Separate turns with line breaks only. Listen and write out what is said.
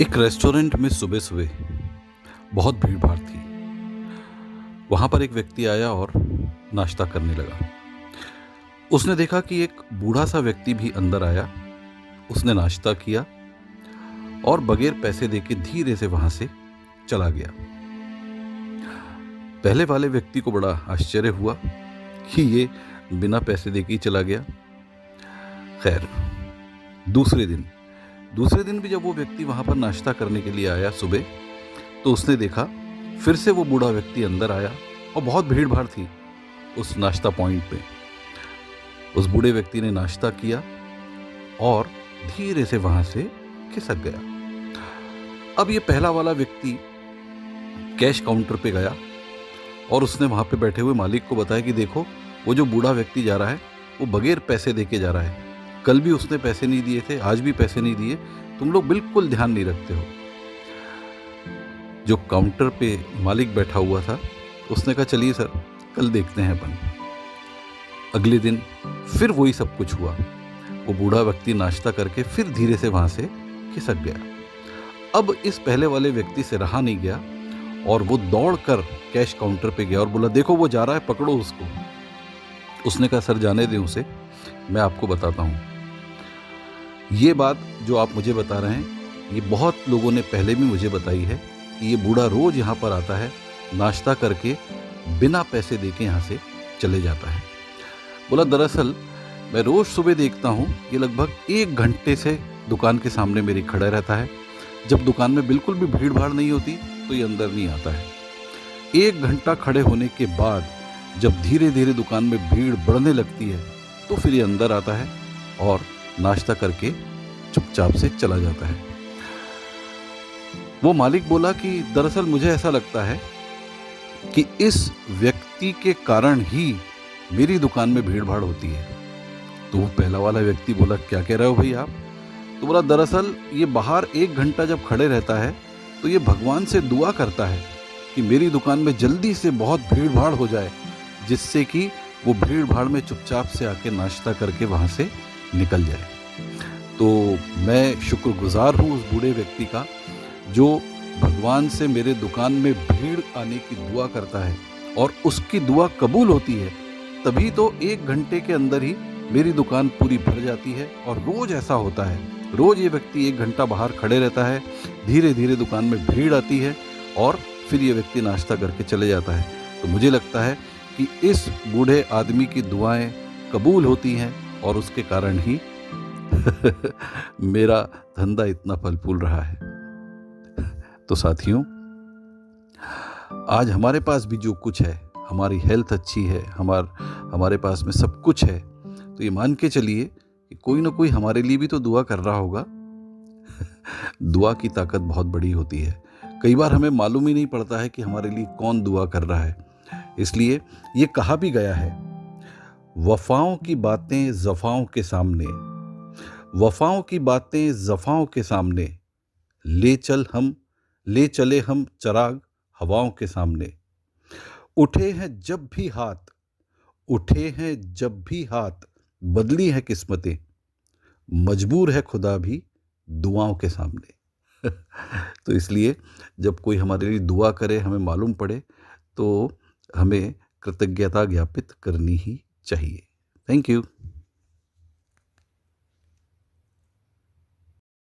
एक रेस्टोरेंट में सुबह सुबह बहुत भीड़ भाड़ थी। वहाँ पर एक व्यक्ति आया और नाश्ता करने लगा। उसने देखा कि एक बूढ़ा सा व्यक्ति भी अंदर आया। उसने नाश्ता किया और बगैर पैसे देके धीरे से वहाँ से चला गया। पहले वाले व्यक्ति को बड़ा आश्चर्य हुआ कि ये बिना पैसे देके ही चला गया। खैर, दूसरे दिन दूसरे दिन भी जब वो व्यक्ति वहाँ पर नाश्ता करने के लिए आया सुबह तो उसने देखा, फिर से वो बूढ़ा व्यक्ति अंदर आया और बहुत भीड़ भाड़ थी उस नाश्ता पॉइंट पे। उस बूढ़े व्यक्ति ने नाश्ता किया और धीरे से वहाँ से खिसक गया। अब ये पहला वाला व्यक्ति कैश काउंटर पे गया और उसने वहाँ पे बैठे हुए मालिक को बताया कि देखो, वो जो बूढ़ा व्यक्ति जा रहा है, वो बगैर पैसे देके जा रहा है। कल भी उसने पैसे नहीं दिए थे, आज भी पैसे नहीं दिए। तुम लोग बिल्कुल ध्यान नहीं रखते हो। जो काउंटर पे मालिक बैठा हुआ था, उसने कहा, चलिए सर, कल देखते हैं अपन। अगले दिन फिर वही सब कुछ हुआ। वो बूढ़ा व्यक्ति नाश्ता करके फिर धीरे से वहाँ से खिसक गया। अब इस पहले वाले व्यक्ति से रहा नहीं गया और वो दौड़ कर कैश काउंटर पे गया और बोला, देखो, वो जा रहा है, पकड़ो उसको। उसने कहा, सर, जाने दें उसे, मैं आपको बताता हूँ। ये बात जो आप मुझे बता रहे हैं, ये बहुत लोगों ने पहले भी मुझे बताई है कि ये बूढ़ा रोज यहाँ पर आता है, नाश्ता करके, बिना पैसे दे के यहाँ से चले जाता है। बोला, दरअसल, मैं रोज सुबह देखता हूँ, ये लगभग एक घंटे से दुकान के सामने मेरी खड़ा रहता है। जब दुकान में बिल्कुल भी भीड़ भाड़ नहीं होती तो ये अंदर नहीं आता है। एक घंटा खड़े होने के बाद, जब धीरे धीरे दुकान में भीड़ बढ़ने लगती है तो फिर ये अंदर आता है और नाश्ता करके चुपचाप से चला जाता है। वो मालिक बोला कि दरअसल मुझे ऐसा लगता है कि इस व्यक्ति के कारण ही मेरी दुकान में भीड़ भाड़ होती है। तो वो पहला वाला व्यक्ति बोला, क्या कह रहे हो भाई आप? तो बोला, दरअसल ये बाहर एक घंटा जब खड़े रहता है तो ये भगवान से दुआ करता है कि मेरी दुकान में जल्दी से बहुत भीड़ भाड़ हो जाए, जिससे कि वो भीड़ भाड़ में चुपचाप से आके नाश्ता करके वहाँ से निकल जाए। तो मैं शुक्रगुजार हूँ उस बूढ़े व्यक्ति का, जो भगवान से मेरे दुकान में भीड़ आने की दुआ करता है और उसकी दुआ कबूल होती है, तभी तो एक घंटे के अंदर ही मेरी दुकान पूरी भर जाती है और रोज ऐसा होता है। रोज ये व्यक्ति एक घंटा बाहर खड़े रहता है धीरे धीरे दुकान में भीड़ आती है और फिर ये व्यक्ति नाश्ता करके चले जाता है। तो मुझे लगता है कि इस बूढ़े आदमी की दुआएँ कबूल होती हैं और उसके कारण ही मेरा धंधा इतना फल फूल रहा है। तो साथियों, आज हमारे पास भी जो कुछ है, हमारी हेल्थ अच्छी है, हमार, हमारे पास में सब कुछ है तो ये मान के चलिए कि कोई ना कोई हमारे लिए भी तो दुआ कर रहा होगा। दुआ की ताकत बहुत बड़ी होती है। कई बार हमें मालूम ही नहीं पड़ता है कि हमारे लिए कौन दुआ कर रहा है। इसलिए ये कहा भी गया है, वफाओं की बातें जफाओं के सामने वफाओं की बातें जफाओं के सामने। ले चल हम, ले चले हम चराग हवाओं के सामने। उठे हैं जब भी हाथ, उठे हैं जब भी हाथ, बदली है किस्मतें। मजबूर है खुदा भी दुआओं के सामने। तो इसलिए जब कोई हमारे लिए दुआ करे, हमें मालूम पड़े तो हमें कृतज्ञता ज्ञापित करनी ही चाहिए। Thank you.